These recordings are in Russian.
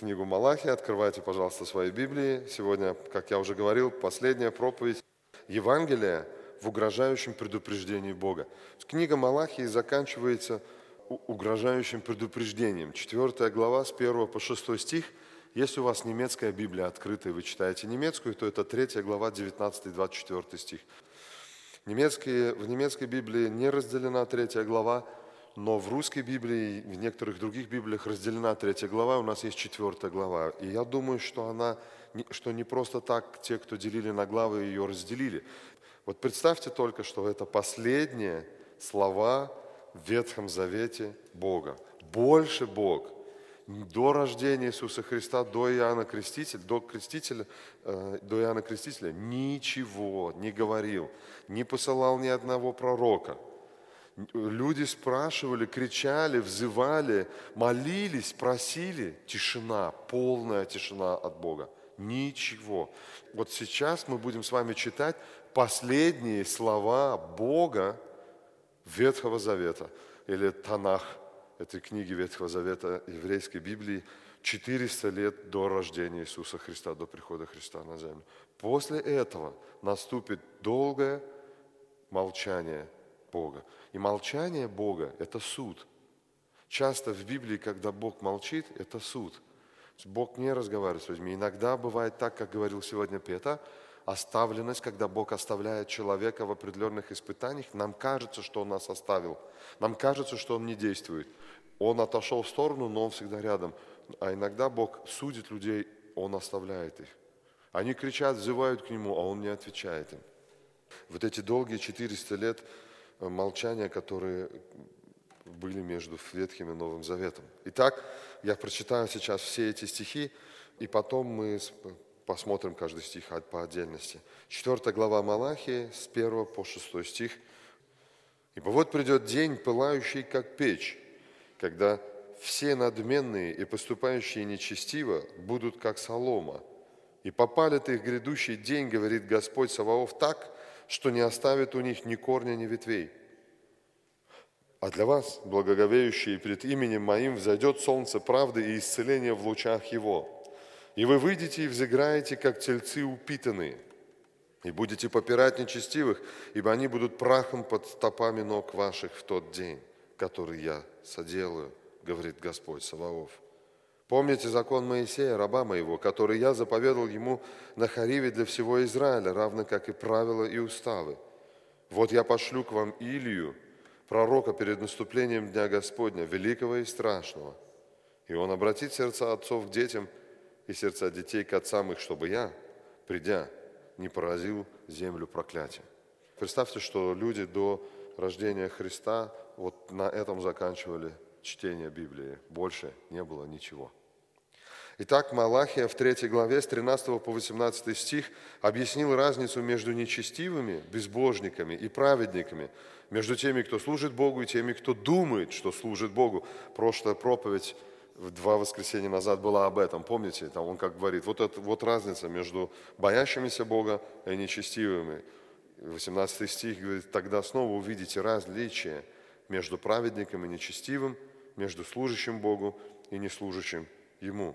книгу Малахи, открывайте, пожалуйста, свои Библии. Сегодня, как я уже говорил, последняя проповедь Евангелия в угрожающем предупреждении Бога. Книга Малахии заканчивается угрожающим предупреждением. Четвертая глава с 1 по 6 стих. Если у вас немецкая Библия открытая, вы читаете немецкую, то это третья глава, 19-24 стих. Немецкие, в немецкой Библии не разделена третья глава, но в русской Библии, в некоторых других Библиях разделена третья глава, у нас есть четвертая глава. И я думаю, что она, что не просто так те, кто делили на главы, ее разделили. Вот представьте только, что это последние слова в Ветхом Завете Бога. Больше Бог до рождения Иисуса Христа, до Иоанна Крестителя, до, Крестителя, э, до Иоанна Крестителя ничего не говорил, не посылал ни одного пророка – Люди спрашивали, кричали, взывали, молились, просили. Тишина, полная тишина от Бога. Ничего. Вот сейчас мы будем с вами читать последние слова Бога Ветхого Завета или Танах этой книги Ветхого Завета еврейской Библии 400 лет до рождения Иисуса Христа, до прихода Христа на землю. После этого наступит долгое молчание Бога. И молчание Бога – это суд. Часто в Библии, когда Бог молчит, это суд. Бог не разговаривает с людьми. Иногда бывает так, как говорил сегодня Петр, оставленность, когда Бог оставляет человека в определенных испытаниях, нам кажется, что Он нас оставил. Нам кажется, что Он не действует. Он отошел в сторону, но Он всегда рядом. А иногда Бог судит людей, Он оставляет их. Они кричат, взывают к Нему, а Он не отвечает им. Вот эти долгие 400 лет молчания, которые были между Ветхим и Новым Заветом. Итак, я прочитаю сейчас все эти стихи, и потом мы посмотрим каждый стих по отдельности. Четвертая глава Малахии с 1 по 6 стих. «Ибо вот придет день, пылающий, как печь, когда все надменные и поступающие нечестиво будут, как солома, и попалит их грядущий день, говорит Господь Саваоф, так, что не оставит у них ни корня, ни ветвей. А для вас, благоговеющие пред именем Моим, взойдет солнце правды и исцеления в лучах Его. И вы выйдете и взыграете, как тельцы упитанные, и будете попирать нечестивых, ибо они будут прахом под стопами ног ваших в тот день, который я соделаю, говорит Господь Саваоф. Помните закон Моисея, раба моего, который я заповедал ему на Хариве для всего Израиля, равно как и правила и уставы. Вот я пошлю к вам Илью, пророка перед наступлением Дня Господня, великого и страшного. И он обратит сердца отцов к детям и сердца детей к отцам их, чтобы я, придя, не поразил землю проклятия. Представьте, что люди до рождения Христа вот на этом заканчивали чтение Библии. Больше не было ничего. Итак, Малахия в 3 главе с 13 по 18 стих объяснил разницу между нечестивыми, безбожниками и праведниками, между теми, кто служит Богу, и теми, кто думает, что служит Богу. Прошлая проповедь два воскресенья назад была об этом, помните? Там он как говорит, вот, это, вот разница между боящимися Бога и нечестивыми. 18 стих говорит, тогда снова увидите различие между праведником и нечестивым, между служащим Богу и неслужащим Ему.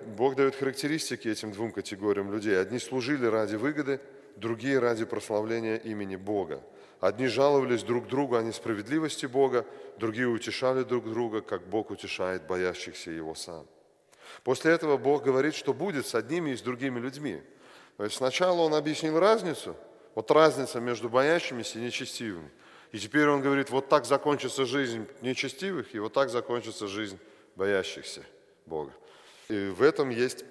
Бог дает характеристики этим двум категориям людей. Одни служили ради выгоды, другие ради прославления имени Бога. Одни жаловались друг другу о несправедливости Бога, другие утешали друг друга, как Бог утешает боящихся Его сам. После этого Бог говорит, что будет с одними и с другими людьми. То есть сначала Он объяснил разницу, вот разница между боящимися и нечестивыми. И теперь Он говорит, вот так закончится жизнь нечестивых, и вот так закончится жизнь боящихся Бога. И в этом есть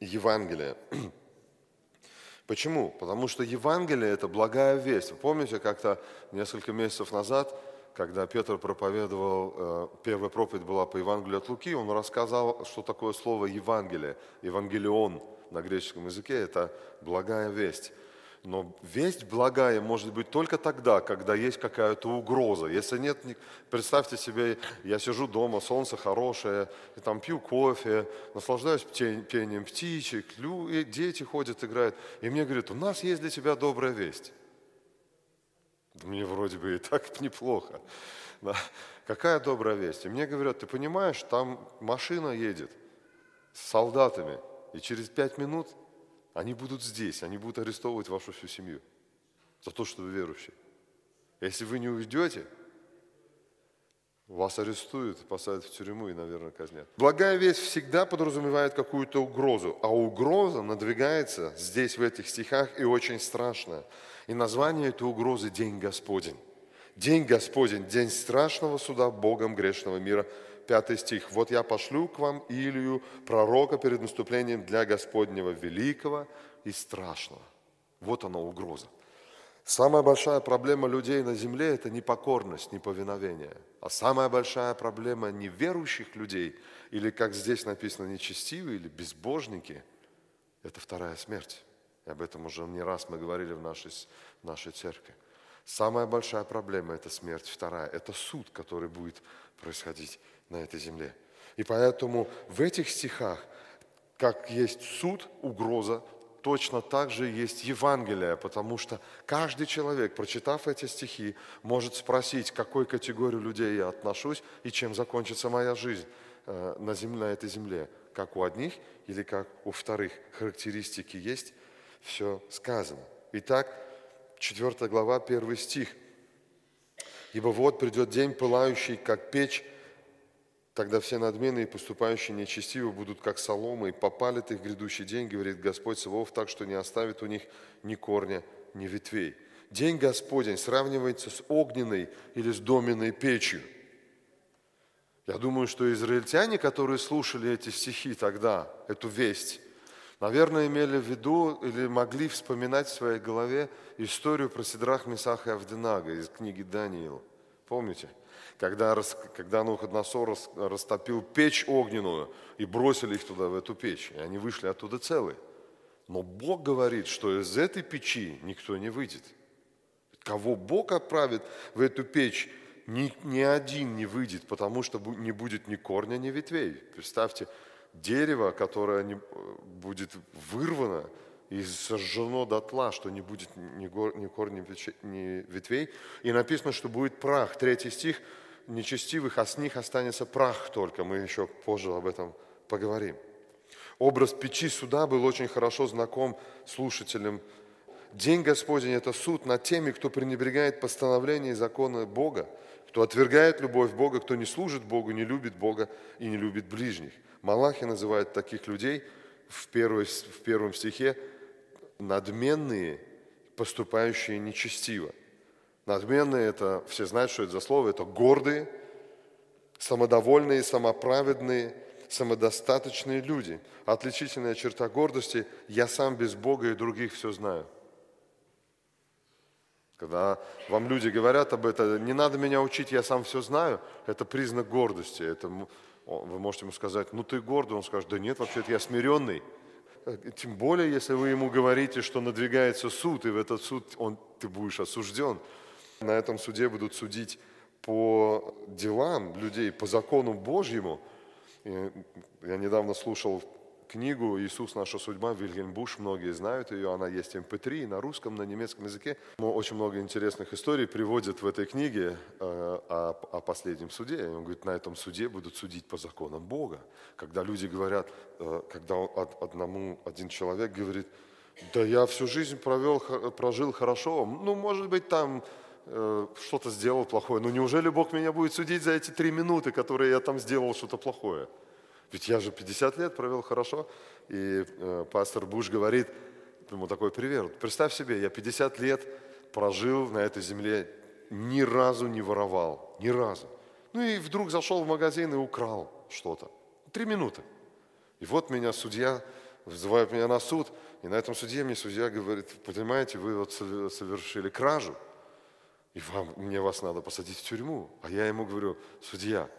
Евангелие. Почему? Потому что Евангелие – это благая весть. Вы помните, как-то несколько месяцев назад, когда Петр проповедовал, э, первая проповедь была по Евангелию от Луки, он рассказал, что такое слово Евангелие, Евангелион на греческом языке – это благая весть. Но весть благая может быть только тогда, когда есть какая-то угроза. Если нет, представьте себе, я сижу дома, солнце хорошее, и там пью кофе, наслаждаюсь пением птичек, дети ходят, играют. И мне говорят, у нас есть для тебя добрая весть. Мне вроде бы и так неплохо. Да. Какая добрая весть. И мне говорят, ты понимаешь, там машина едет с солдатами, и через пять минут они будут здесь, они будут арестовывать вашу всю семью за то, что вы верующие. Если вы не уйдете, вас арестуют, посадят в тюрьму и, наверное, казнят. Благая весть всегда подразумевает какую-то угрозу, а угроза надвигается здесь, в этих стихах, и очень страшно. И название этой угрозы – День Господень. День Господень, день страшного суда Богом грешного мира. Пятый стих. «Вот я пошлю к вам Илию, пророка перед наступлением для Господнего великого и страшного». Вот она угроза. Самая большая проблема людей на земле – это непокорность, неповиновение. А самая большая проблема неверующих людей, или, как здесь написано, нечестивые или безбожники – это вторая смерть. И об этом уже не раз мы говорили в нашей, в нашей церкви. Самая большая проблема – это смерть. Вторая – это суд, который будет происходить на этой земле. И поэтому в этих стихах, как есть суд, угроза, точно так же есть Евангелие, потому что каждый человек, прочитав эти стихи, может спросить, к какой категории людей я отношусь и чем закончится моя жизнь э, на, земле, на этой земле. Как у одних или как у вторых. Характеристики есть, все сказано. Итак, 4 глава, 1 стих. «Ибо вот придет день, пылающий, как печь, Тогда все надменные и поступающие нечестиво будут как солома, и попалит их грядущий день, говорит Господь Савов, так что не оставит у них ни корня, ни ветвей. День Господень сравнивается с огненной или с доменной печью. Я думаю, что израильтяне, которые слушали эти стихи тогда, эту весть, наверное, имели в виду или могли вспоминать в своей голове историю про Сидрах Месаха и Авденага из книги Даниила. Помните? когда, когда Навуходоносор растопил печь огненную и бросили их туда, в эту печь, и они вышли оттуда целые. Но Бог говорит, что из этой печи никто не выйдет. Кого Бог отправит в эту печь, ни, ни один не выйдет, потому что не будет ни корня, ни ветвей. Представьте, дерево, которое не, будет вырвано и сожжено дотла, что не будет ни, гор, ни корня, ни ветвей. И написано, что будет прах. Третий стих – нечестивых, а с них останется прах только. Мы еще позже об этом поговорим. Образ печи суда был очень хорошо знаком слушателям. День Господень – это суд над теми, кто пренебрегает постановления и законы Бога, кто отвергает любовь Бога, кто не служит Богу, не любит Бога и не любит ближних. Малахи называет таких людей в, первой, в первом стихе надменные, поступающие нечестиво – Надменные – это, все знают, что это за слово, это гордые, самодовольные, самоправедные, самодостаточные люди. Отличительная черта гордости – я сам без Бога и других все знаю. Когда вам люди говорят об этом, не надо меня учить, я сам все знаю, это признак гордости. Это, вы можете ему сказать, ну ты гордый, он скажет, да нет, вообще-то я смиренный. Тем более, если вы ему говорите, что надвигается суд, и в этот суд он, ты будешь осужден. На этом суде будут судить по делам людей, по закону Божьему. Я недавно слушал книгу «Иисус. Наша судьба» Вильгельм Буш, многие знают ее, она есть MP3 на русском, на немецком языке. Очень много интересных историй приводит в этой книге э, о, о последнем суде. Он говорит, на этом суде будут судить по законам Бога. Когда люди говорят, э, когда одному один человек говорит, да я всю жизнь провел, прожил хорошо, ну, может быть, там Э, что-то сделал плохое. Ну неужели Бог меня будет судить за эти три минуты, которые я там сделал что-то плохое? Ведь я же 50 лет провел хорошо. И э, пастор Буш говорит ему такой привет. Представь себе, я 50 лет прожил на этой земле, ни разу не воровал, ни разу. Ну и вдруг зашел в магазин и украл что-то. Три минуты. И вот меня судья, вызывает меня на суд, и на этом суде мне судья говорит, понимаете, вы вот совершили кражу и вам, мне вас надо посадить в тюрьму. А я ему говорю, судья,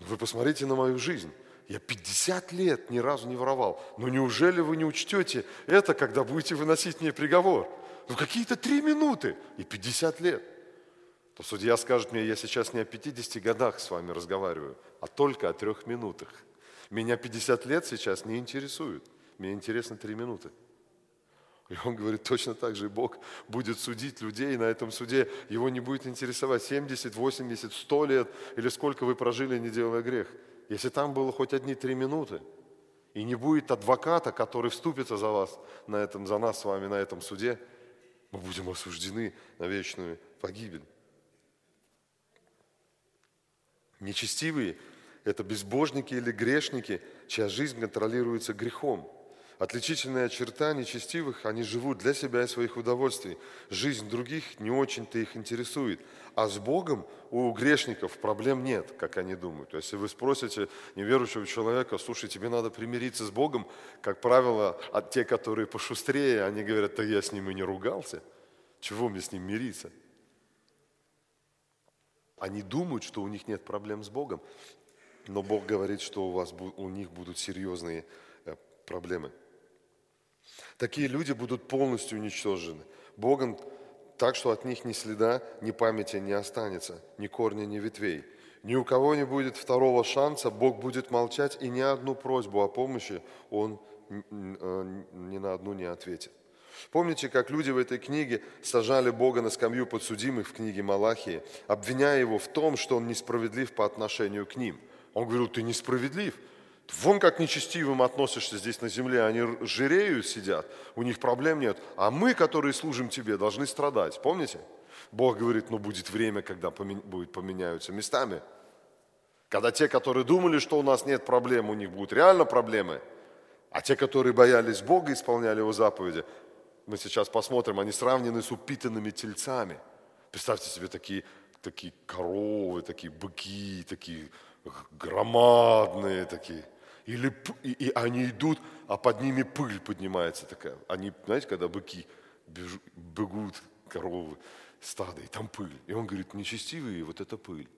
ну вы посмотрите на мою жизнь. Я 50 лет ни разу не воровал. Но неужели вы не учтете это, когда будете выносить мне приговор? Ну какие-то три минуты и 50 лет. То судья скажет мне, я сейчас не о 50 годах с вами разговариваю, а только о трех минутах. Меня 50 лет сейчас не интересует. Мне интересно три минуты. И он говорит, точно так же Бог будет судить людей, и на этом суде его не будет интересовать 70, 80, 100 лет, или сколько вы прожили, не делая грех. Если там было хоть одни три минуты, и не будет адвоката, который вступится за вас на этом, за нас с вами на этом суде, мы будем осуждены на вечную погибель. Нечестивые – это безбожники или грешники, чья жизнь контролируется грехом. Отличительная черта нечестивых – они живут для себя и своих удовольствий. Жизнь других не очень-то их интересует. А с Богом у грешников проблем нет, как они думают. Если вы спросите неверующего человека, слушай, тебе надо примириться с Богом, как правило, от те, которые пошустрее, они говорят, да я с ним и не ругался. Чего мне с ним мириться? Они думают, что у них нет проблем с Богом, но Бог говорит, что у, вас, у них будут серьезные э, проблемы. Такие люди будут полностью уничтожены Богом так, что от них ни следа, ни памяти не останется, ни корня, ни ветвей. Ни у кого не будет второго шанса, Бог будет молчать, и ни одну просьбу о помощи Он э, ни на одну не ответит. Помните, как люди в этой книге сажали Бога на скамью подсудимых в книге Малахии, обвиняя его в том, что он несправедлив по отношению к ним. Он говорил, ты несправедлив. Вон как нечестивым относишься здесь на земле, они жиреют, сидят, у них проблем нет. А мы, которые служим тебе, должны страдать. Помните? Бог говорит, ну будет время, когда будет поменяются местами. Когда те, которые думали, что у нас нет проблем, у них будут реально проблемы. А те, которые боялись Бога, исполняли Его заповеди, мы сейчас посмотрим, они сравнены с упитанными тельцами. Представьте себе такие, такие коровы, такие быки, такие громадные такие. Или, и, и они идут, а под ними пыль поднимается такая. Они, знаете, когда быки бежу, бегут, коровы, стадо, и там пыль. И он говорит, нечестивые, вот это пыль.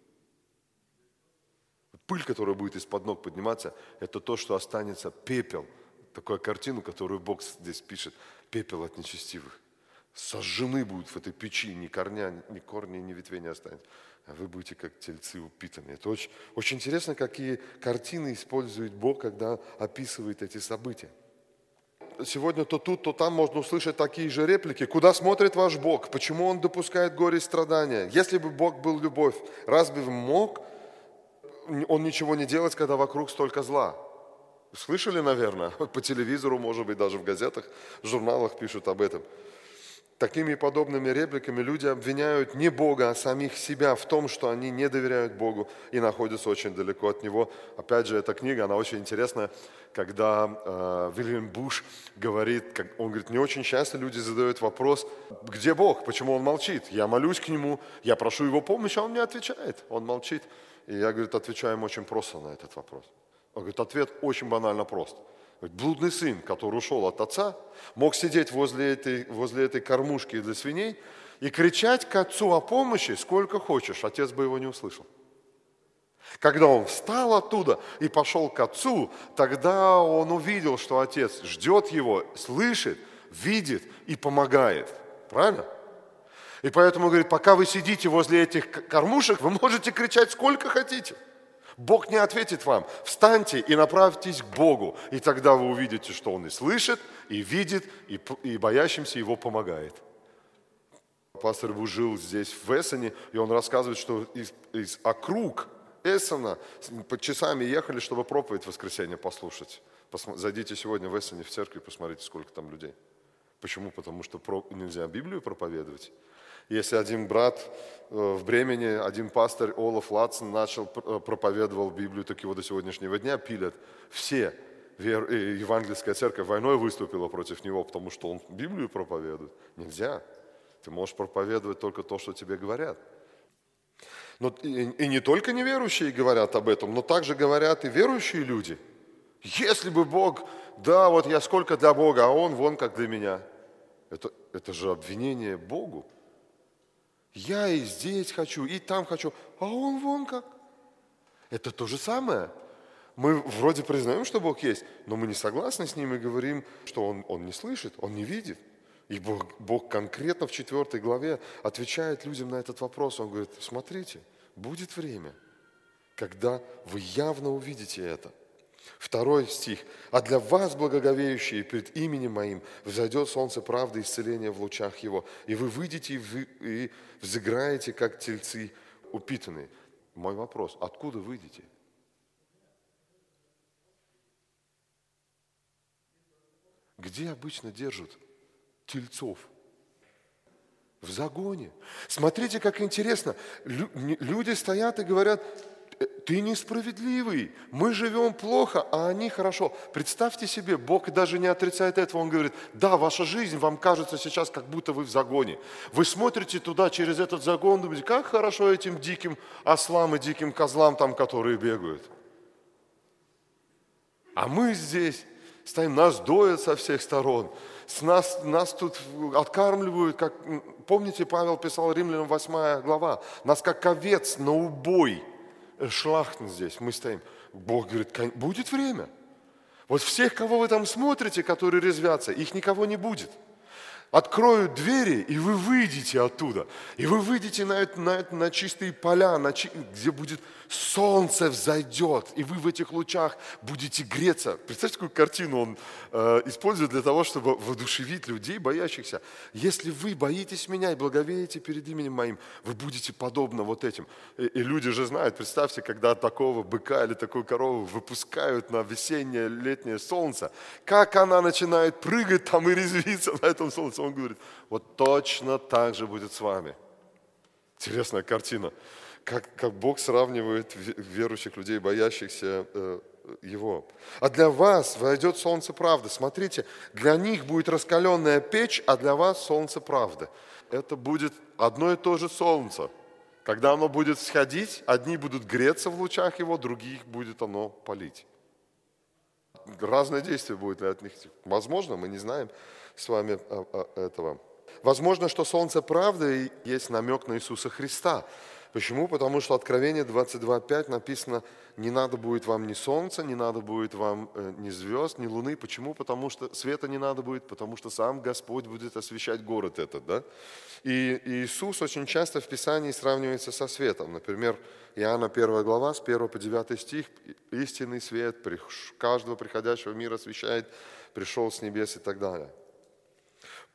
Пыль, которая будет из-под ног подниматься, это то, что останется пепел. Такую картину, которую Бог здесь пишет пепел от нечестивых. Сожжены будут в этой печи, ни корня, ни корня, ни ветвей не останется. А вы будете как тельцы упитаны. Это очень, очень интересно, какие картины использует Бог, когда описывает эти события. Сегодня то тут, то там можно услышать такие же реплики. Куда смотрит ваш Бог? Почему Он допускает горе и страдания? Если бы Бог был любовь, разве мог Он ничего не делать, когда вокруг столько зла? Слышали, наверное, по телевизору, может быть, даже в газетах, в журналах пишут об этом. Такими подобными репликами люди обвиняют не Бога, а самих себя в том, что они не доверяют Богу и находятся очень далеко от Него. Опять же, эта книга, она очень интересная, когда э, Вильям Буш говорит, как, он говорит, не очень часто люди задают вопрос, где Бог, почему Он молчит? Я молюсь к Нему, я прошу Его помощи, а Он не отвечает, Он молчит. И я, говорит, отвечаю ему очень просто на этот вопрос. Он говорит, ответ очень банально прост. Блудный сын, который ушел от отца, мог сидеть возле этой, возле этой кормушки для свиней и кричать к отцу о помощи сколько хочешь, отец бы его не услышал. Когда он встал оттуда и пошел к отцу, тогда он увидел, что отец ждет его, слышит, видит и помогает. Правильно? И поэтому говорит, пока вы сидите возле этих кормушек, вы можете кричать сколько хотите – Бог не ответит вам. Встаньте и направьтесь к Богу. И тогда вы увидите, что Он и слышит, и видит, и, и боящимся Его помогает. Пастор Бу жил здесь, в Эссене, и он рассказывает, что из, из округ Эссена под часами ехали, чтобы проповедь в воскресенье послушать. Посма- зайдите сегодня в Эссене в церковь и посмотрите, сколько там людей. Почему? Потому что про- нельзя Библию проповедовать. Если один брат э, в Бремени, один пастор Олаф Латсон начал, э, проповедовал Библию, так его до сегодняшнего дня пилят. Все вер, э, евангельская церковь войной выступила против него, потому что он Библию проповедует. Нельзя. Ты можешь проповедовать только то, что тебе говорят. Но, и, и не только неверующие говорят об этом, но также говорят и верующие люди. Если бы Бог, да, вот я сколько для Бога, а Он вон как для меня. Это, это же обвинение Богу. Я и здесь хочу, и там хочу, а он вон как. Это то же самое. Мы вроде признаем, что Бог есть, но мы не согласны с Ним и говорим, что Он, он не слышит, Он не видит. И Бог, Бог конкретно в четвертой главе отвечает людям на этот вопрос. Он говорит, смотрите, будет время, когда вы явно увидите это. Второй стих. «А для вас, благоговеющие пред именем моим, взойдет солнце правды и исцеления в лучах его, и вы выйдете и, вы, взыграете, как тельцы упитанные». Мой вопрос, откуда выйдете? Где обычно держат тельцов? В загоне. Смотрите, как интересно. Люди стоят и говорят, ты несправедливый, мы живем плохо, а они хорошо. Представьте себе, Бог даже не отрицает этого, Он говорит, да, ваша жизнь вам кажется сейчас, как будто вы в загоне. Вы смотрите туда через этот загон, думаете, как хорошо этим диким ослам и диким козлам там, которые бегают. А мы здесь стоим, нас доят со всех сторон, с нас, нас тут откармливают, как, помните, Павел писал Римлянам 8 глава, нас как овец на убой – шлахтен здесь, мы стоим. Бог говорит, будет время. Вот всех, кого вы там смотрите, которые резвятся, их никого не будет – откроют двери, и вы выйдете оттуда. И вы выйдете на, это, на, это, на чистые поля, на, где будет солнце взойдет, и вы в этих лучах будете греться. Представьте, какую картину он э, использует для того, чтобы воодушевить людей, боящихся. Если вы боитесь меня и благовеете перед именем моим, вы будете подобно вот этим. И, и люди же знают, представьте, когда такого быка или такую корову выпускают на весеннее, летнее солнце, как она начинает прыгать там и резвиться на этом солнце он говорит, вот точно так же будет с вами. Интересная картина. Как, как Бог сравнивает верующих людей, боящихся э, Его. А для вас войдет солнце правды. Смотрите, для них будет раскаленная печь, а для вас солнце правды. Это будет одно и то же солнце. Когда оно будет сходить, одни будут греться в лучах его, других будет оно палить. Разное действие будет от них. Возможно, мы не знаем с вами этого. Возможно, что солнце правды есть намек на Иисуса Христа. Почему? Потому что Откровение 22.5 написано, не надо будет вам ни солнца, не надо будет вам э, ни звезд, ни луны. Почему? Потому что света не надо будет, потому что сам Господь будет освещать город этот. Да? И Иисус очень часто в Писании сравнивается со светом. Например, Иоанна 1 глава, с 1 по 9 стих, истинный свет каждого приходящего мира освещает, пришел с небес и так далее.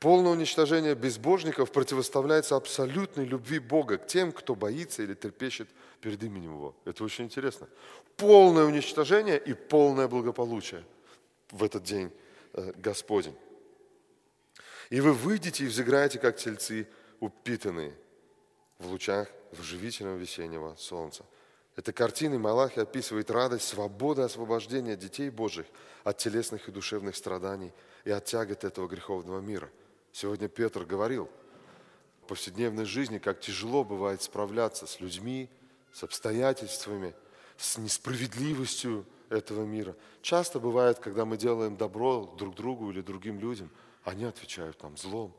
Полное уничтожение безбожников противоставляется абсолютной любви Бога к тем, кто боится или трепещет перед именем Его. Это очень интересно. Полное уничтожение и полное благополучие в этот день э, Господень. И вы выйдете и взыграете, как тельцы упитанные в лучах живительного весеннего солнца. Эта картина Малахи описывает радость, свободу освобождения детей Божьих от телесных и душевных страданий и от тягот этого греховного мира – Сегодня Петр говорил в повседневной жизни, как тяжело бывает справляться с людьми, с обстоятельствами, с несправедливостью этого мира. Часто бывает, когда мы делаем добро друг другу или другим людям, они отвечают нам злом.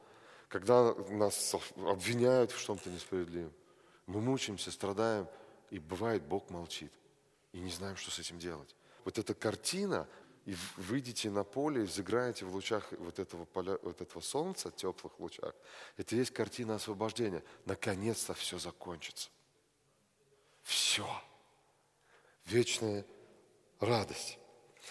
Когда нас обвиняют в чем-то несправедливом, мы мучаемся, страдаем, и бывает, Бог молчит. И не знаем, что с этим делать. Вот эта картина, и выйдете на поле и взыграете в лучах вот этого, поля, вот этого солнца, теплых лучах, это есть картина освобождения. Наконец-то все закончится. Все. Вечная радость.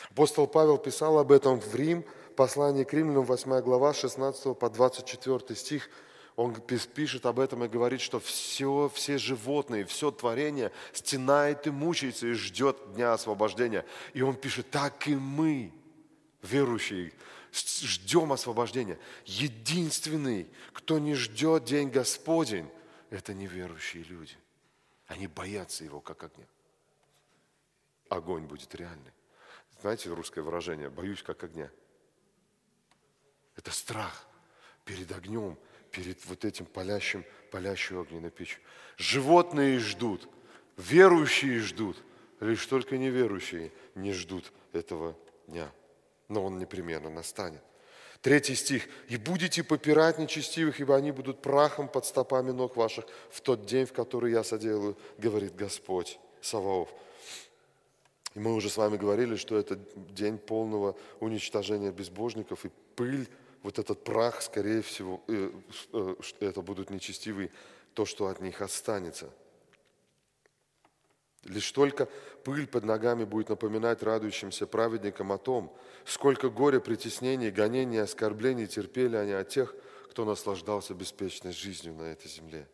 Апостол Павел писал об этом в Рим, послание к Римлянам, 8 глава, 16 по 24 стих – он пишет об этом и говорит, что все, все животные, все творение стенает и мучается и ждет дня освобождения. И он пишет, так и мы, верующие, ждем освобождения. Единственный, кто не ждет день Господень, это неверующие люди. Они боятся его, как огня. Огонь будет реальный. Знаете русское выражение «боюсь, как огня»? Это страх перед огнем, перед вот этим палящим, палящей огненной печью. Животные ждут, верующие ждут, лишь только неверующие не ждут этого дня. Но он непременно настанет. Третий стих. «И будете попирать нечестивых, ибо они будут прахом под стопами ног ваших в тот день, в который я соделаю, говорит Господь Саваоф». И мы уже с вами говорили, что это день полного уничтожения безбожников, и пыль вот этот прах, скорее всего, э, э, это будут нечестивые, то, что от них останется. Лишь только пыль под ногами будет напоминать радующимся праведникам о том, сколько горя, притеснений, гонений, оскорблений терпели они от тех, кто наслаждался беспечной жизнью на этой земле.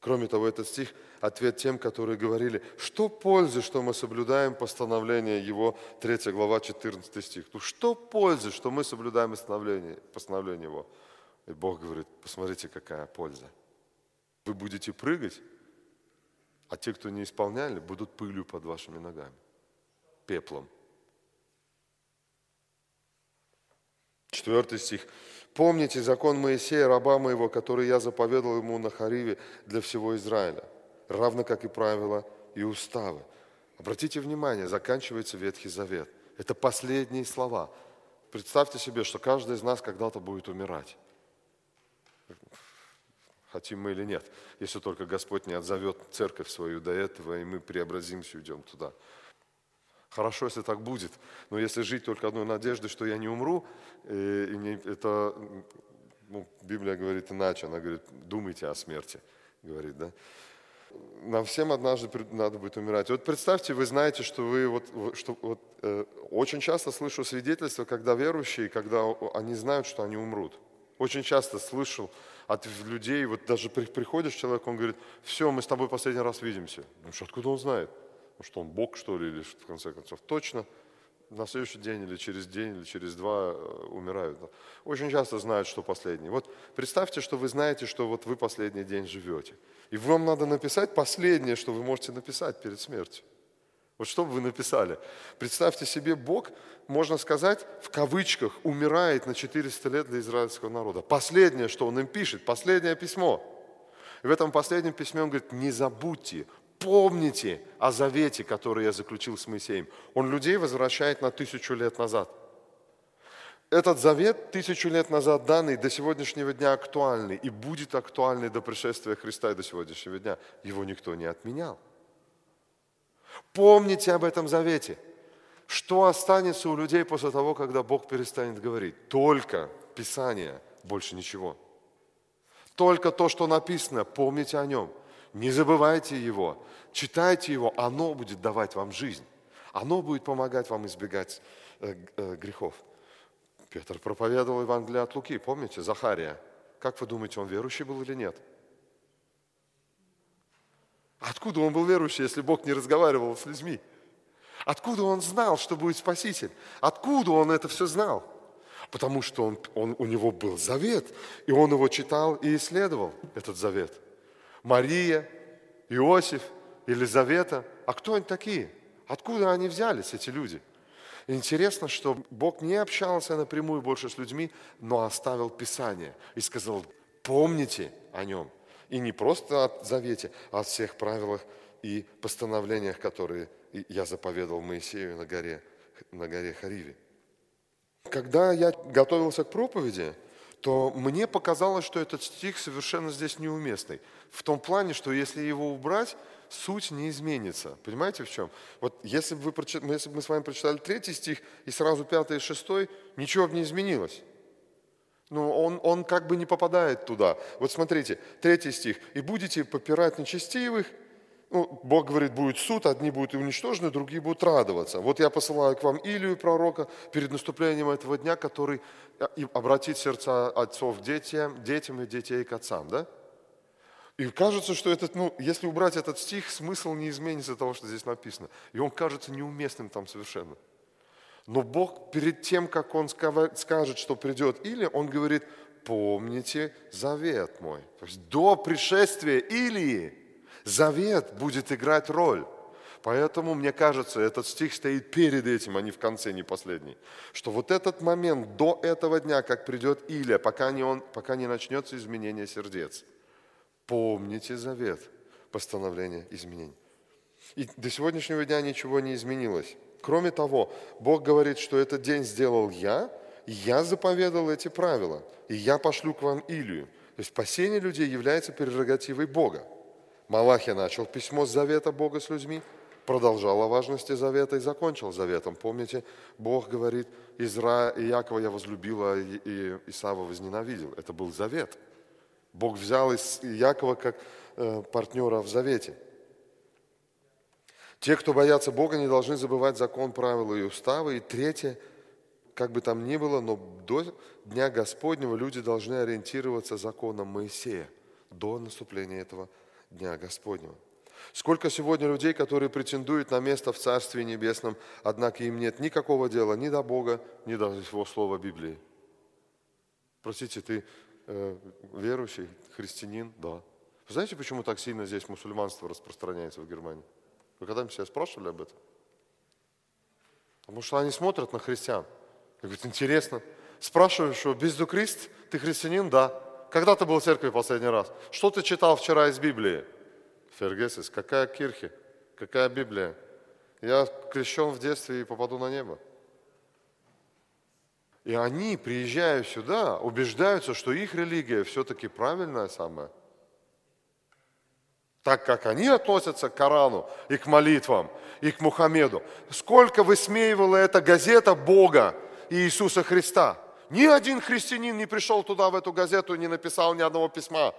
Кроме того, этот стих – ответ тем, которые говорили, что пользы, что мы соблюдаем постановление его, 3 глава, 14 стих. Ну что пользы, что мы соблюдаем постановление, постановление его? И Бог говорит, посмотрите, какая польза. Вы будете прыгать, а те, кто не исполняли, будут пылью под вашими ногами, пеплом. Четвертый стих. Помните закон Моисея, раба моего, который я заповедал ему на Хариве для всего Израиля, равно как и правила и уставы. Обратите внимание, заканчивается Ветхий Завет. Это последние слова. Представьте себе, что каждый из нас когда-то будет умирать. Хотим мы или нет, если только Господь не отзовет церковь свою до этого, и мы преобразимся, уйдем туда. Хорошо, если так будет. Но если жить только одной надеждой, что я не умру, э, и не, это, ну, Библия говорит иначе, она говорит, думайте о смерти, говорит, да. Нам всем однажды надо будет умирать. вот представьте, вы знаете, что вы вот, что вот, э, очень часто слышу свидетельства, когда верующие, когда они знают, что они умрут. Очень часто слышал от людей, вот даже приходишь человек, он говорит, все, мы с тобой последний раз видимся. Ну что, откуда он знает? Что он Бог, что ли, или в конце концов. Точно на следующий день или через день или через два э, умирают. Очень часто знают, что последний. Вот представьте, что вы знаете, что вот вы последний день живете. И вам надо написать последнее, что вы можете написать перед смертью. Вот что бы вы написали? Представьте себе, Бог, можно сказать, в кавычках, умирает на 400 лет для израильского народа. Последнее, что Он им пишет, последнее письмо. И в этом последнем письме Он говорит, не забудьте, помните о завете, который я заключил с Моисеем. Он людей возвращает на тысячу лет назад. Этот завет тысячу лет назад данный до сегодняшнего дня актуальный и будет актуальный до пришествия Христа и до сегодняшнего дня. Его никто не отменял. Помните об этом завете. Что останется у людей после того, когда Бог перестанет говорить? Только Писание, больше ничего. Только то, что написано, помните о нем – не забывайте его, читайте его, оно будет давать вам жизнь. Оно будет помогать вам избегать э, э, грехов. Петр проповедовал Евангелие от Луки, помните, Захария. Как вы думаете, он верующий был или нет? Откуда он был верующий, если Бог не разговаривал с людьми? Откуда он знал, что будет Спаситель? Откуда он это все знал? Потому что он, он, у него был завет, и он его читал и исследовал, этот завет – Мария, Иосиф, Елизавета. А кто они такие? Откуда они взялись, эти люди? Интересно, что Бог не общался напрямую больше с людьми, но оставил Писание и сказал, помните о нем. И не просто о завете, а о всех правилах и постановлениях, которые я заповедал Моисею на горе, на горе Хариве. Когда я готовился к проповеди, то мне показалось, что этот стих совершенно здесь неуместный. В том плане, что если его убрать, суть не изменится. Понимаете в чем? Вот если бы, вы, если бы мы с вами прочитали третий стих и сразу пятый и шестой, ничего бы не изменилось. Ну, он, он как бы не попадает туда. Вот смотрите, третий стих. «И будете попирать нечестивых, ну, Бог говорит, будет суд, одни будут уничтожены, другие будут радоваться. Вот я посылаю к вам Илию, пророка, перед наступлением этого дня, который э, обратит сердца отцов детям, детям и детей к отцам. Да? И кажется, что этот, ну, если убрать этот стих, смысл не изменится того, что здесь написано. И он кажется неуместным там совершенно. Но Бог перед тем, как Он скажет, что придет Илия, Он говорит, помните завет мой. То есть до пришествия Илии Завет будет играть роль. Поэтому, мне кажется, этот стих стоит перед этим, а не в конце, не последний. Что вот этот момент до этого дня, как придет Илия, пока не, он, пока не начнется изменение сердец. Помните завет, постановление изменений. И до сегодняшнего дня ничего не изменилось. Кроме того, Бог говорит, что этот день сделал я, и я заповедал эти правила, и я пошлю к вам Илию. То есть спасение людей является прерогативой Бога. Малахия начал письмо с завета Бога с людьми, продолжал о важности завета и закончил заветом. Помните, Бог говорит, Изра... Иакова я возлюбила, и Исава возненавидел. Это был завет. Бог взял из Иакова как э, партнера в завете. Те, кто боятся Бога, не должны забывать закон, правила и уставы. И третье, как бы там ни было, но до Дня Господнего люди должны ориентироваться законом Моисея до наступления этого Дня Господнего. Сколько сегодня людей, которые претендуют на место в Царстве Небесном, однако им нет никакого дела ни до Бога, ни до Его Слова Библии. Простите, ты э, верующий, христианин? Да. Вы знаете, почему так сильно здесь мусульманство распространяется в Германии? Вы когда-нибудь себя спрашивали об этом? Потому что они смотрят на христиан. И говорят, интересно. Спрашиваешь, что без Крист, ты христианин? Да. Когда ты был в церкви последний раз? Что ты читал вчера из Библии? Фергесис, какая кирхи? Какая Библия? Я крещен в детстве и попаду на небо. И они, приезжая сюда, убеждаются, что их религия все-таки правильная самая. Так как они относятся к Корану и к молитвам, и к Мухаммеду. Сколько высмеивала эта газета Бога и Иисуса Христа. Ни один христианин не пришел туда, в эту газету, не написал ни одного письма.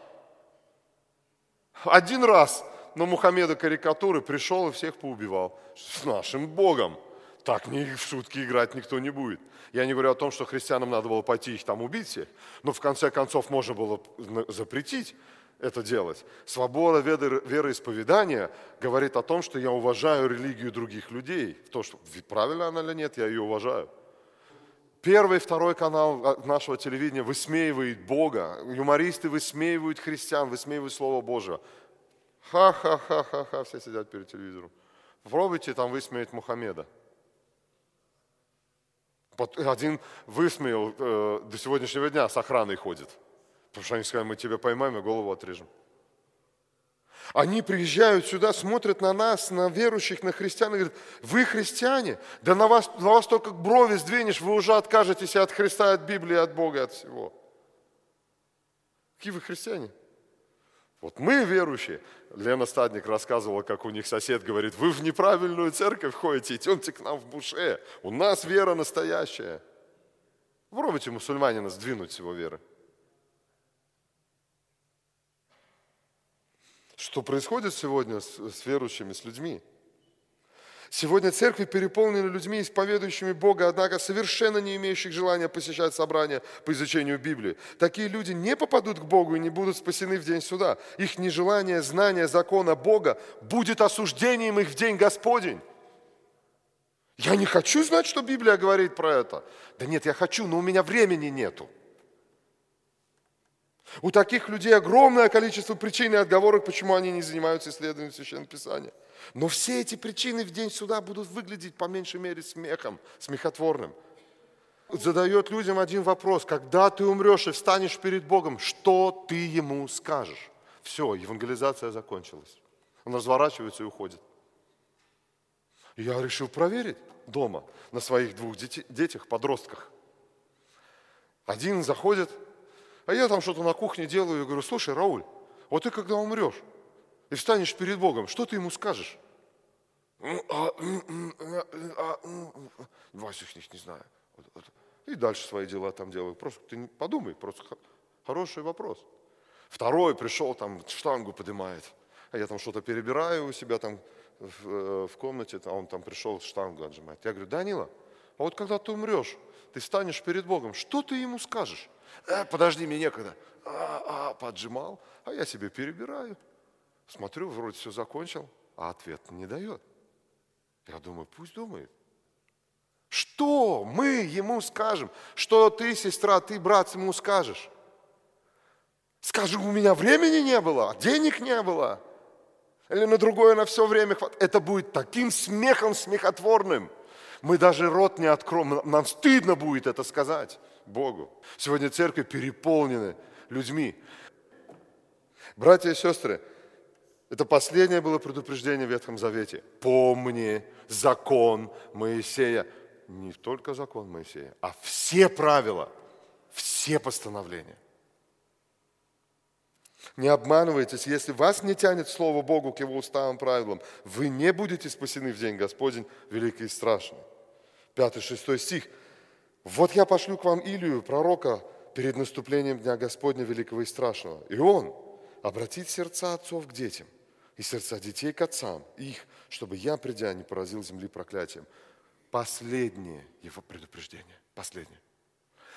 Один раз на Мухаммеда карикатуры пришел и всех поубивал. С нашим Богом. Так не в шутки играть никто не будет. Я не говорю о том, что христианам надо было пойти их там убить всех, но в конце концов можно было запретить это делать. Свобода вероисповедания говорит о том, что я уважаю религию других людей. То, что правильно она или нет, я ее уважаю. Первый, второй канал а, нашего телевидения высмеивает Бога. Юмористы высмеивают христиан, высмеивают Слово Божие. Ха-ха-ха-ха-ха, все сидят перед телевизором. Попробуйте там высмеять Мухаммеда. Один высмеял э, до сегодняшнего дня, с охраной ходит. Потому что они сказали, мы тебя поймаем и голову отрежем. Они приезжают сюда, смотрят на нас, на верующих, на христиан, и говорят, вы христиане? Да на вас, на вас только брови сдвинешь, вы уже откажетесь от Христа, от Библии, от Бога, от всего. Какие вы христиане? Вот мы верующие. Лена Стадник рассказывала, как у них сосед говорит, вы в неправильную церковь ходите, идемте к нам в буше. У нас вера настоящая. Попробуйте мусульманина сдвинуть с его веры. Что происходит сегодня с, с верующими, с людьми? Сегодня церкви переполнены людьми, исповедующими Бога, однако совершенно не имеющих желания посещать собрания по изучению Библии. Такие люди не попадут к Богу и не будут спасены в день суда. Их нежелание знания закона Бога будет осуждением их в день Господень. Я не хочу знать, что Библия говорит про это. Да нет, я хочу, но у меня времени нету. У таких людей огромное количество причин и отговорок, почему они не занимаются исследованием Священного Писания. Но все эти причины в день суда будут выглядеть по меньшей мере смехом, смехотворным. Задает людям один вопрос. Когда ты умрешь и встанешь перед Богом, что ты ему скажешь? Все, евангелизация закончилась. Он разворачивается и уходит. Я решил проверить дома на своих двух детях, подростках. Один заходит, а я там что-то на кухне делаю и говорю, слушай, Рауль, вот ты когда умрешь и встанешь перед Богом, что ты ему скажешь? Вася их не знаю. И дальше свои дела там делаю. Просто ты подумай, просто хороший вопрос. Второй пришел, там штангу поднимает. А я там что-то перебираю у себя там в, э, в комнате, а он там пришел штангу отжимать. Я говорю, Данила, а вот когда ты умрешь, ты встанешь перед Богом, что ты ему скажешь? Э, подожди, мне некогда. А, а, поджимал, а я себе перебираю. Смотрю, вроде все закончил, а ответ не дает. Я думаю, пусть думает. Что мы ему скажем? Что ты, сестра, ты, брат, ему скажешь? Скажи, у меня времени не было, денег не было. Или на другое на все время хватит. Это будет таким смехом смехотворным. Мы даже рот не откроем. Нам стыдно будет это сказать. Богу. Сегодня церкви переполнены людьми. Братья и сестры, это последнее было предупреждение в Ветхом Завете. Помни закон Моисея. Не только закон Моисея, а все правила, все постановления. Не обманывайтесь, если вас не тянет Слово Богу к Его уставам правилам, вы не будете спасены в день Господень великий и страшный. Пятый, шестой стих – вот я пошлю к вам Илию, пророка, перед наступлением Дня Господня Великого и Страшного. И он обратит сердца отцов к детям, и сердца детей к отцам их, чтобы я, придя, не поразил земли проклятием. Последнее его предупреждение. Последнее.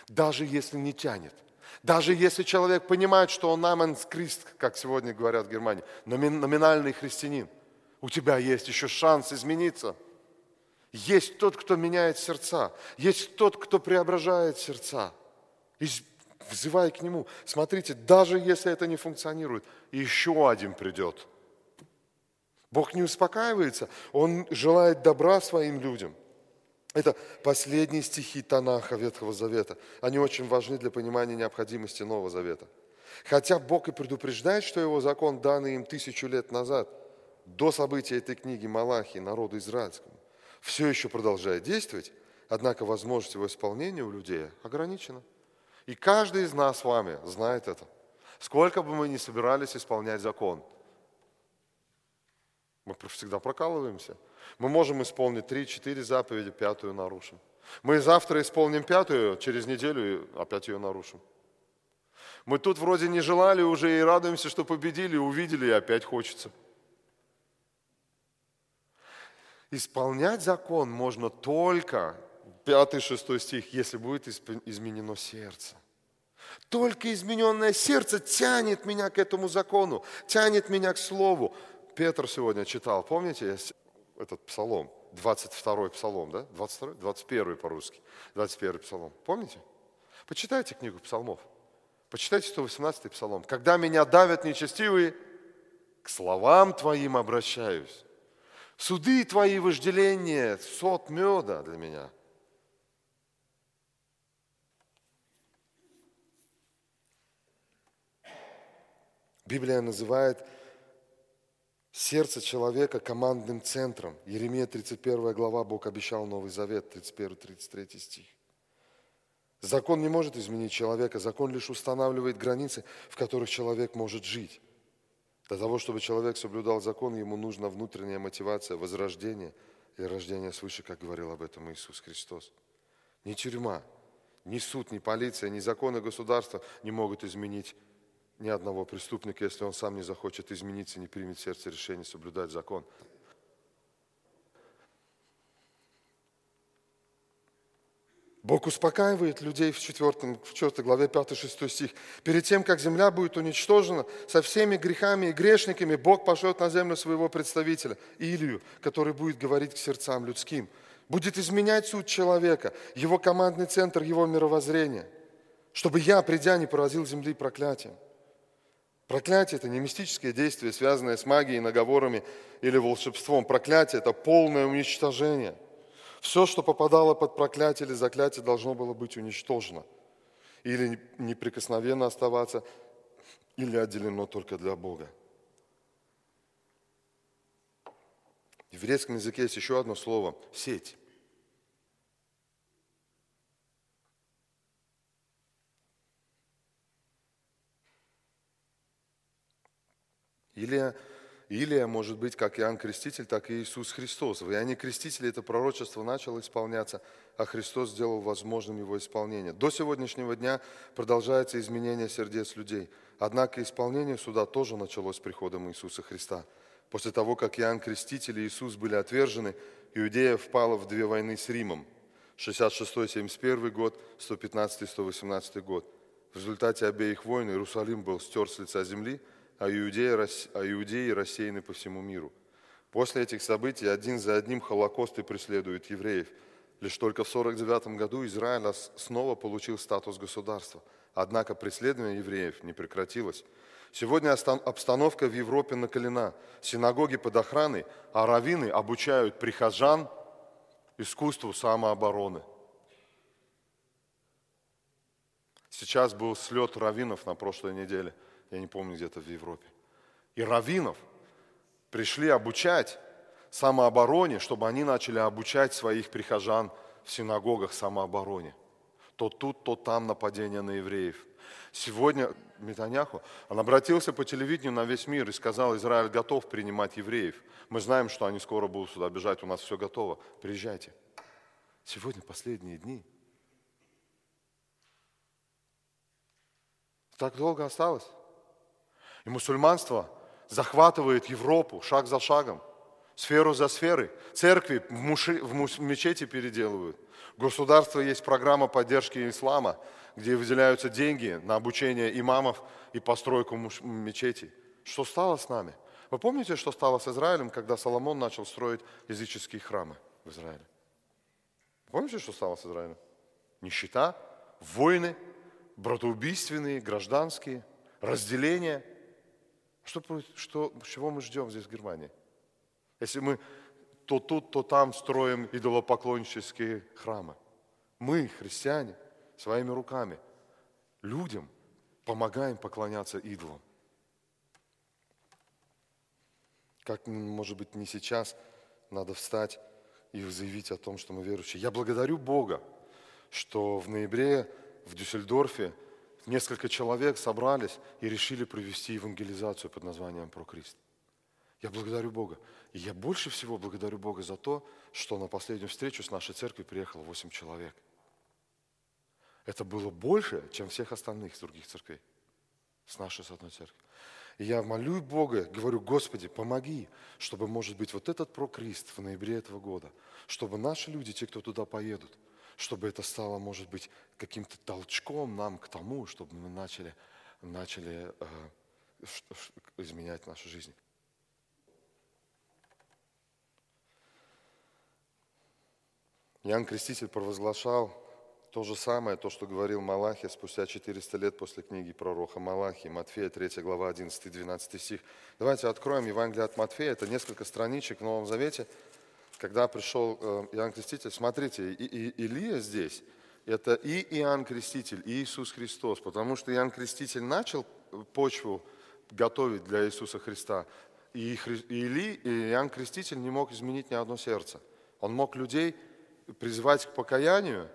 Даже если не тянет. Даже если человек понимает, что он наменскрист, как сегодня говорят в Германии, номинальный христианин, у тебя есть еще шанс измениться. Есть тот, кто меняет сердца. Есть тот, кто преображает сердца. Взывай к нему. Смотрите, даже если это не функционирует, еще один придет – Бог не успокаивается, Он желает добра своим людям. Это последние стихи Танаха Ветхого Завета. Они очень важны для понимания необходимости Нового Завета. Хотя Бог и предупреждает, что Его закон, данный им тысячу лет назад, до события этой книги Малахи, народу израильскому, все еще продолжает действовать, однако возможность его исполнения у людей ограничена. И каждый из нас с вами знает это. Сколько бы мы ни собирались исполнять закон – мы всегда прокалываемся. Мы можем исполнить три-четыре заповеди, пятую нарушим. Мы завтра исполним пятую, через неделю опять ее нарушим. Мы тут вроде не желали уже и радуемся, что победили, увидели, и опять хочется. Исполнять закон можно только, 5-6 стих, если будет изменено сердце. Только измененное сердце тянет меня к этому закону, тянет меня к слову. Петр сегодня читал, помните, этот псалом, 22-й псалом, да? 22 21 по-русски, 21 псалом. Помните? Почитайте книгу псалмов. Почитайте 118-й псалом. «Когда меня давят нечестивые, к словам Твоим обращаюсь. Суды Твои вожделения, сот меда для меня». Библия называет сердце человека командным центром. Еремия 31 глава, Бог обещал Новый Завет, 31-33 стих. Закон не может изменить человека, закон лишь устанавливает границы, в которых человек может жить. Для того, чтобы человек соблюдал закон, ему нужна внутренняя мотивация, возрождение или рождение свыше, как говорил об этом Иисус Христос. Ни тюрьма, ни суд, ни полиция, ни законы государства не могут изменить ни одного преступника, если он сам не захочет измениться, не примет в сердце решение соблюдать закон. Бог успокаивает людей в 4, в 4 главе 5-6 стих. Перед тем, как земля будет уничтожена, со всеми грехами и грешниками, Бог пошлет на землю своего представителя, Илью, который будет говорить к сердцам людским. Будет изменять суд человека, его командный центр, его мировоззрение, чтобы я, придя, не поразил земли проклятием. Проклятие – это не мистическое действие, связанное с магией, наговорами или волшебством. Проклятие – это полное уничтожение. Все, что попадало под проклятие или заклятие, должно было быть уничтожено. Или неприкосновенно оставаться, или отделено только для Бога. В еврейском языке есть еще одно слово – сеть. Или Илия может быть как Иоанн Креститель, так и Иисус Христос. В Иоанне Крестителе это пророчество начало исполняться, а Христос сделал возможным его исполнение. До сегодняшнего дня продолжается изменение сердец людей. Однако исполнение суда тоже началось с приходом Иисуса Христа. После того, как Иоанн Креститель и Иисус были отвержены, Иудея впала в две войны с Римом. 66-71 год, 115-118 год. В результате обеих войн Иерусалим был стер с лица земли – а иудеи, а иудеи рассеяны по всему миру. После этих событий один за одним холокосты преследуют евреев. Лишь только в 49 году Израиль снова получил статус государства. Однако преследование евреев не прекратилось. Сегодня обстановка в Европе накалена. Синагоги под охраной, а раввины обучают прихожан искусству самообороны. Сейчас был слет раввинов на прошлой неделе – я не помню, где-то в Европе. И раввинов пришли обучать самообороне, чтобы они начали обучать своих прихожан в синагогах самообороне. То тут, то там нападение на евреев. Сегодня Метаняху, он обратился по телевидению на весь мир и сказал, Израиль готов принимать евреев. Мы знаем, что они скоро будут сюда бежать, у нас все готово, приезжайте. Сегодня последние дни. Так долго осталось. И мусульманство захватывает Европу шаг за шагом, сферу за сферой. Церкви в, муши, в мечети переделывают. Государство есть программа поддержки ислама, где выделяются деньги на обучение имамов и постройку мечетей. Что стало с нами? Вы помните, что стало с Израилем, когда Соломон начал строить языческие храмы в Израиле? Помните, что стало с Израилем? Нищета, войны, братоубийственные, гражданские, разделения. Что, что, чего мы ждем здесь в Германии? Если мы то тут, то там строим идолопоклоннические храмы. Мы, христиане, своими руками людям помогаем поклоняться идолам. Как, может быть, не сейчас надо встать и заявить о том, что мы верующие. Я благодарю Бога, что в ноябре в Дюссельдорфе несколько человек собрались и решили провести евангелизацию под названием «Про Крест». Я благодарю Бога. И я больше всего благодарю Бога за то, что на последнюю встречу с нашей церкви приехало 8 человек. Это было больше, чем всех остальных из других церквей. С нашей с одной церкви. И я молю Бога, говорю, Господи, помоги, чтобы, может быть, вот этот прокрист в ноябре этого года, чтобы наши люди, те, кто туда поедут, чтобы это стало, может быть, каким-то толчком нам к тому, чтобы мы начали, начали э, изменять нашу жизнь. Иоанн Креститель провозглашал то же самое, то, что говорил Малахия спустя 400 лет после книги пророка Малахии, Матфея 3 глава 11-12 стих. Давайте откроем Евангелие от Матфея, это несколько страничек в Новом Завете. Когда пришел э, Иоанн Креститель, смотрите, и, и Илия здесь, это и Иоанн Креститель, и Иисус Христос, потому что Иоанн Креститель начал почву готовить для Иисуса Христа, и, Или, и Иоанн Креститель не мог изменить ни одно сердце. Он мог людей призывать к покаянию,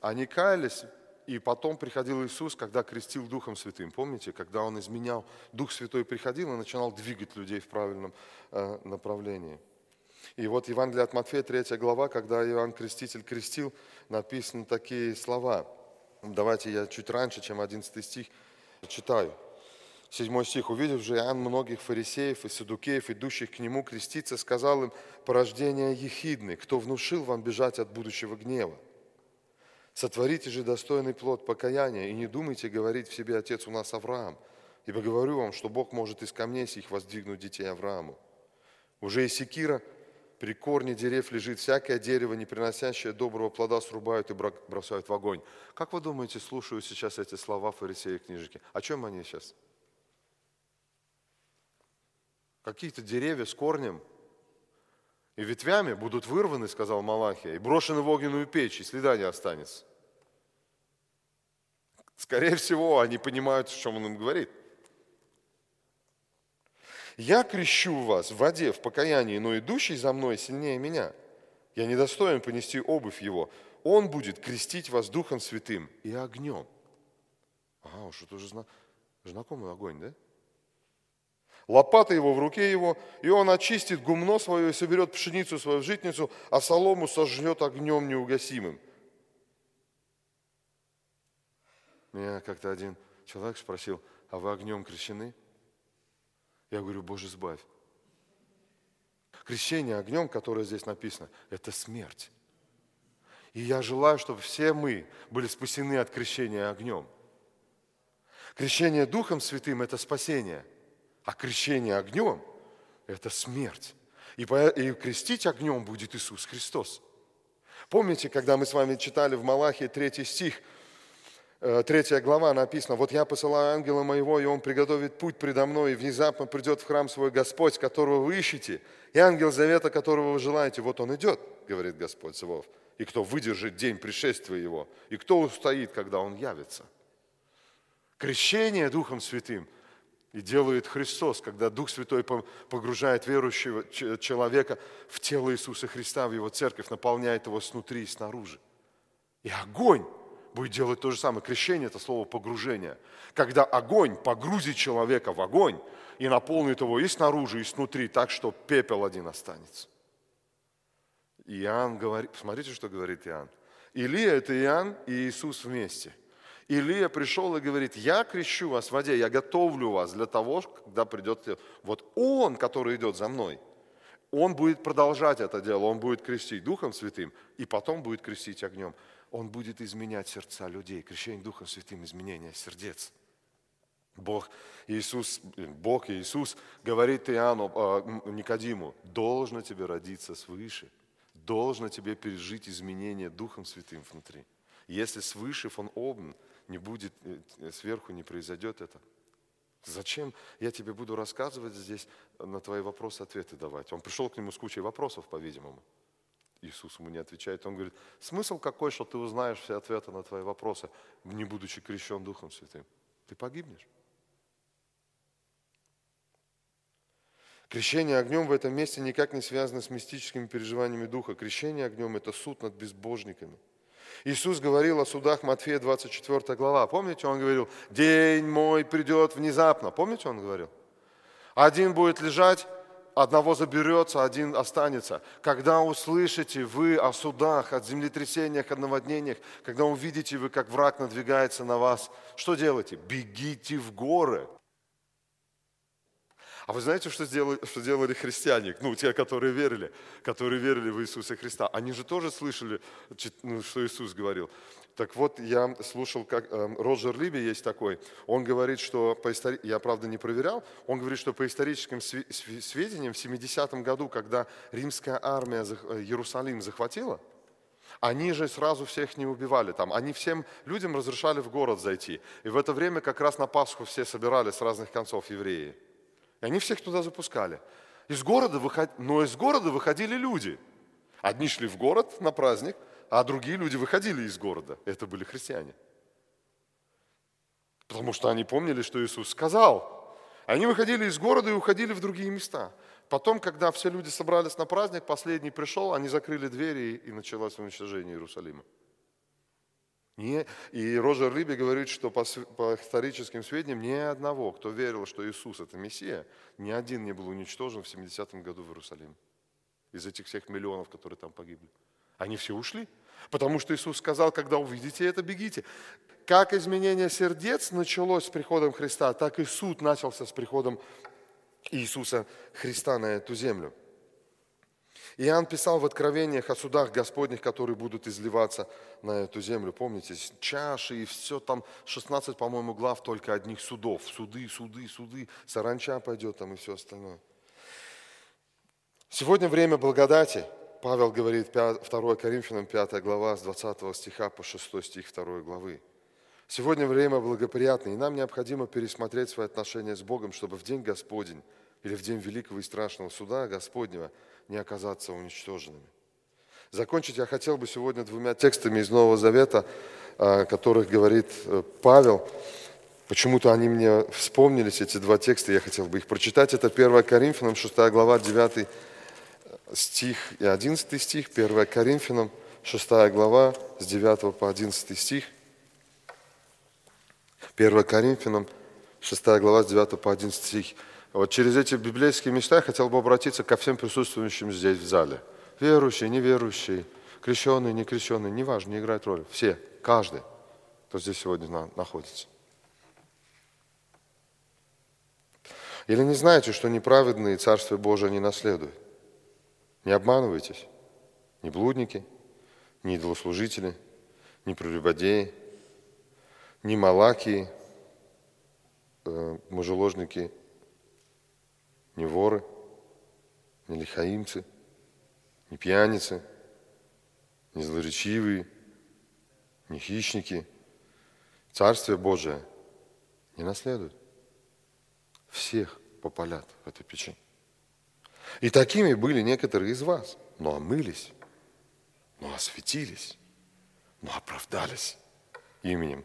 они каялись, и потом приходил Иисус, когда крестил Духом Святым. Помните, когда Он изменял, Дух Святой приходил и начинал двигать людей в правильном э, направлении. И вот Евангелие от Матфея, 3 глава, когда Иоанн Креститель крестил, написаны такие слова. Давайте я чуть раньше, чем 11 стих, читаю. Седьмой стих. «Увидев же Иоанн многих фарисеев и садукеев, идущих к нему креститься, сказал им, порождение ехидны, кто внушил вам бежать от будущего гнева? Сотворите же достойный плод покаяния, и не думайте говорить в себе, отец у нас Авраам, ибо говорю вам, что Бог может из камней сих воздвигнуть детей Аврааму. Уже и секира при корне дерев лежит, всякое дерево, не приносящее доброго плода, срубают и бросают в огонь. Как вы думаете, слушаю сейчас эти слова фарисеи и книжники? О чем они сейчас? какие-то деревья с корнем и ветвями будут вырваны, сказал Малахия, и брошены в огненную печь, и следа не останется. Скорее всего, они понимают, о чем он им говорит. Я крещу вас в воде, в покаянии, но идущий за мной сильнее меня. Я недостоин понести обувь его. Он будет крестить вас Духом Святым и огнем. Ага, уж это уже знакомый огонь, да? лопата его в руке его, и он очистит гумно свое и соберет пшеницу свою в житницу, а солому сожжет огнем неугасимым. Меня как-то один человек спросил, а вы огнем крещены? Я говорю, Боже, сбавь. Крещение огнем, которое здесь написано, это смерть. И я желаю, чтобы все мы были спасены от крещения огнем. Крещение Духом Святым – это спасение – а крещение огнем – это смерть. И, и крестить огнем будет Иисус Христос. Помните, когда мы с вами читали в Малахии 3 стих, 3 э, глава написано, «Вот я посылаю ангела моего, и он приготовит путь предо мной, и внезапно придет в храм свой Господь, которого вы ищете, и ангел завета, которого вы желаете, вот он идет, говорит Господь Савов, и кто выдержит день пришествия его, и кто устоит, когда он явится». Крещение Духом Святым – и делает Христос, когда Дух Святой погружает верующего человека в тело Иисуса Христа, в Его церковь, наполняет его снутри и снаружи. И огонь будет делать то же самое. Крещение – это слово погружение. Когда огонь погрузит человека в огонь и наполнит его и снаружи, и снутри, так, что пепел один останется. Иоанн говорит, смотрите, что говорит Иоанн. Илия – это Иоанн и Иисус вместе. Илия пришел и говорит, я крещу вас в воде, я готовлю вас для того, когда придет... Вот он, который идет за мной, он будет продолжать это дело, он будет крестить Духом Святым, и потом будет крестить огнем. Он будет изменять сердца людей. Крещение Духом Святым – изменение сердец. Бог Иисус, Бог Иисус говорит Иоанну, э, Никодиму, должно тебе родиться свыше, должно тебе пережить изменение Духом Святым внутри. Если свыше фон обн не будет, э, сверху не произойдет это. Зачем я тебе буду рассказывать здесь, на твои вопросы ответы давать? Он пришел к нему с кучей вопросов, по-видимому. Иисус ему не отвечает. Он говорит, смысл какой, что ты узнаешь все ответы на твои вопросы, не будучи крещен Духом Святым? Ты погибнешь. Крещение огнем в этом месте никак не связано с мистическими переживаниями Духа. Крещение огнем – это суд над безбожниками – Иисус говорил о судах Матфея 24 глава. Помните, он говорил, день мой придет внезапно. Помните, он говорил? Один будет лежать, одного заберется, один останется. Когда услышите вы о судах, о землетрясениях, о наводнениях, когда увидите вы, как враг надвигается на вас, что делайте? Бегите в горы. А вы знаете, что сделали, что делали христиане, ну, те, которые верили, которые верили в Иисуса Христа? Они же тоже слышали, ну, что Иисус говорил. Так вот, я слушал, как э, Роджер Либи есть такой, он говорит, что, по истори... я правда не проверял, он говорит, что по историческим сведениям в 70-м году, когда римская армия э, Иерусалим захватила, они же сразу всех не убивали там. Они всем людям разрешали в город зайти. И в это время как раз на Пасху все собирались с разных концов евреи. И они всех туда запускали. Из города выход... Но из города выходили люди. Одни шли в город на праздник, а другие люди выходили из города. Это были христиане. Потому что они помнили, что Иисус сказал. Они выходили из города и уходили в другие места. Потом, когда все люди собрались на праздник, последний пришел, они закрыли двери и началось уничтожение Иерусалима. Не, и Роджер Риби говорит, что по, по историческим сведениям ни одного, кто верил, что Иисус это Мессия, ни один не был уничтожен в 70-м году в Иерусалиме. Из этих всех миллионов, которые там погибли. Они все ушли. Потому что Иисус сказал, когда увидите это, бегите. Как изменение сердец началось с приходом Христа, так и суд начался с приходом Иисуса Христа на эту землю. Иоанн писал в Откровениях о судах Господних, которые будут изливаться на эту землю. Помните, чаши и все там, 16, по-моему, глав только одних судов. Суды, суды, суды, саранча пойдет там и все остальное. Сегодня время благодати. Павел говорит, 2 Коринфянам 5 глава с 20 стиха по 6 стих 2 главы. Сегодня время благоприятное, и нам необходимо пересмотреть свои отношения с Богом, чтобы в день Господень или в день великого и страшного суда Господнего – не оказаться уничтоженными. Закончить я хотел бы сегодня двумя текстами из Нового Завета, о которых говорит э, Павел. Почему-то они мне вспомнились, эти два текста, я хотел бы их прочитать. Это 1 Коринфянам, 6 глава, 9 стих и 11 стих. 1 Коринфянам, 6 глава, с 9 по 11 стих. 1 Коринфянам, 6 глава, с 9 по 11 стих. Вот через эти библейские места я хотел бы обратиться ко всем присутствующим здесь в зале. Верующие, неверующие, крещенные, некрещенные, неважно, не играет роли. Все, каждый, кто здесь сегодня находится. Или не знаете, что неправедные Царствие Божие не наследуют? Не обманывайтесь. Ни блудники, ни идолослужители, ни прелюбодеи, ни малакии, э, мужеложники ни воры, ни лихаимцы, ни пьяницы, ни злоречивые, ни хищники. Царствие Божие не наследуют. Всех попалят в этой печи. И такими были некоторые из вас, но омылись, но осветились, но оправдались именем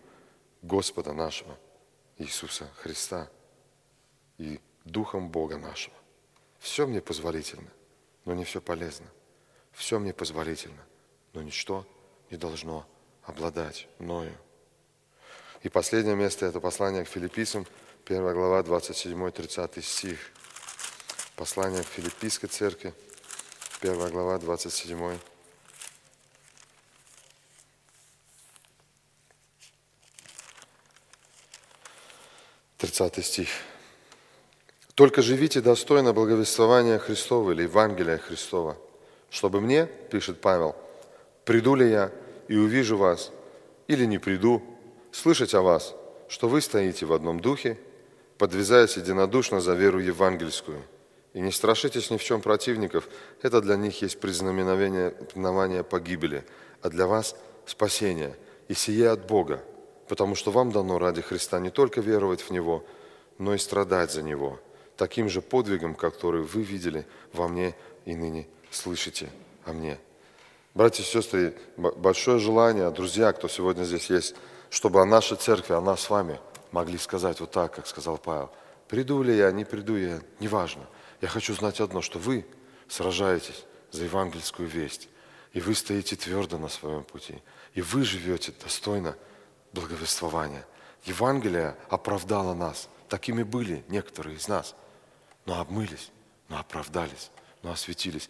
Господа нашего Иисуса Христа и Духом Бога нашего. Все мне позволительно, но не все полезно. Все мне позволительно, но ничто не должно обладать мною. И последнее место – это послание к филиппийцам, 1 глава, 27-30 стих. Послание к филиппийской церкви, 1 глава, 27 30 30 стих. «Только живите достойно благовествования Христова или Евангелия Христова, чтобы мне, пишет Павел, приду ли я и увижу вас, или не приду, слышать о вас, что вы стоите в одном духе, подвязаясь единодушно за веру евангельскую. И не страшитесь ни в чем противников, это для них есть признаменование погибели, а для вас спасение, и сие от Бога, потому что вам дано ради Христа не только веровать в Него, но и страдать за Него, таким же подвигом, который вы видели во мне и ныне слышите о мне. Братья и сестры, большое желание, друзья, кто сегодня здесь есть, чтобы о нашей церкви, о нас с вами могли сказать вот так, как сказал Павел. Приду ли я, не приду я, неважно. Я хочу знать одно, что вы сражаетесь за евангельскую весть, и вы стоите твердо на своем пути, и вы живете достойно благовествования. Евангелие оправдало нас. Такими были некоторые из нас. Но обмылись, но оправдались, но осветились.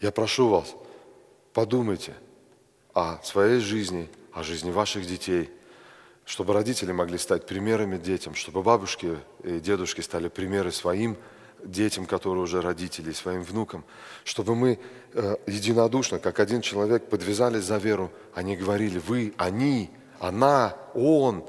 Я прошу вас, подумайте о своей жизни, о жизни ваших детей, чтобы родители могли стать примерами детям, чтобы бабушки и дедушки стали примеры своим детям, которые уже родители, своим внукам, чтобы мы э, единодушно, как один человек, подвязались за веру, они говорили, вы, они, она, он,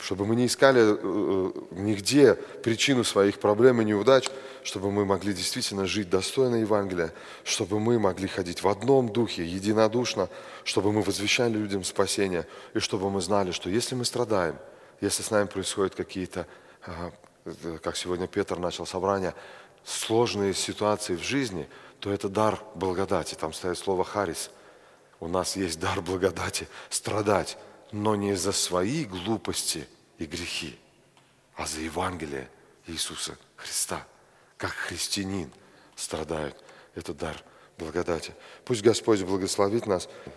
чтобы мы не искали э, э, нигде причину своих проблем и неудач, чтобы мы могли действительно жить достойно Евангелия, чтобы мы могли ходить в одном духе, единодушно, чтобы мы возвещали людям спасение, и чтобы мы знали, что если мы страдаем, если с нами происходят какие-то, э, как сегодня Петр начал собрание, сложные ситуации в жизни, то это дар благодати. Там стоит слово «харис». У нас есть дар благодати страдать но не за свои глупости и грехи, а за Евангелие Иисуса Христа. Как христианин страдают. Это дар благодати. Пусть Господь благословит нас.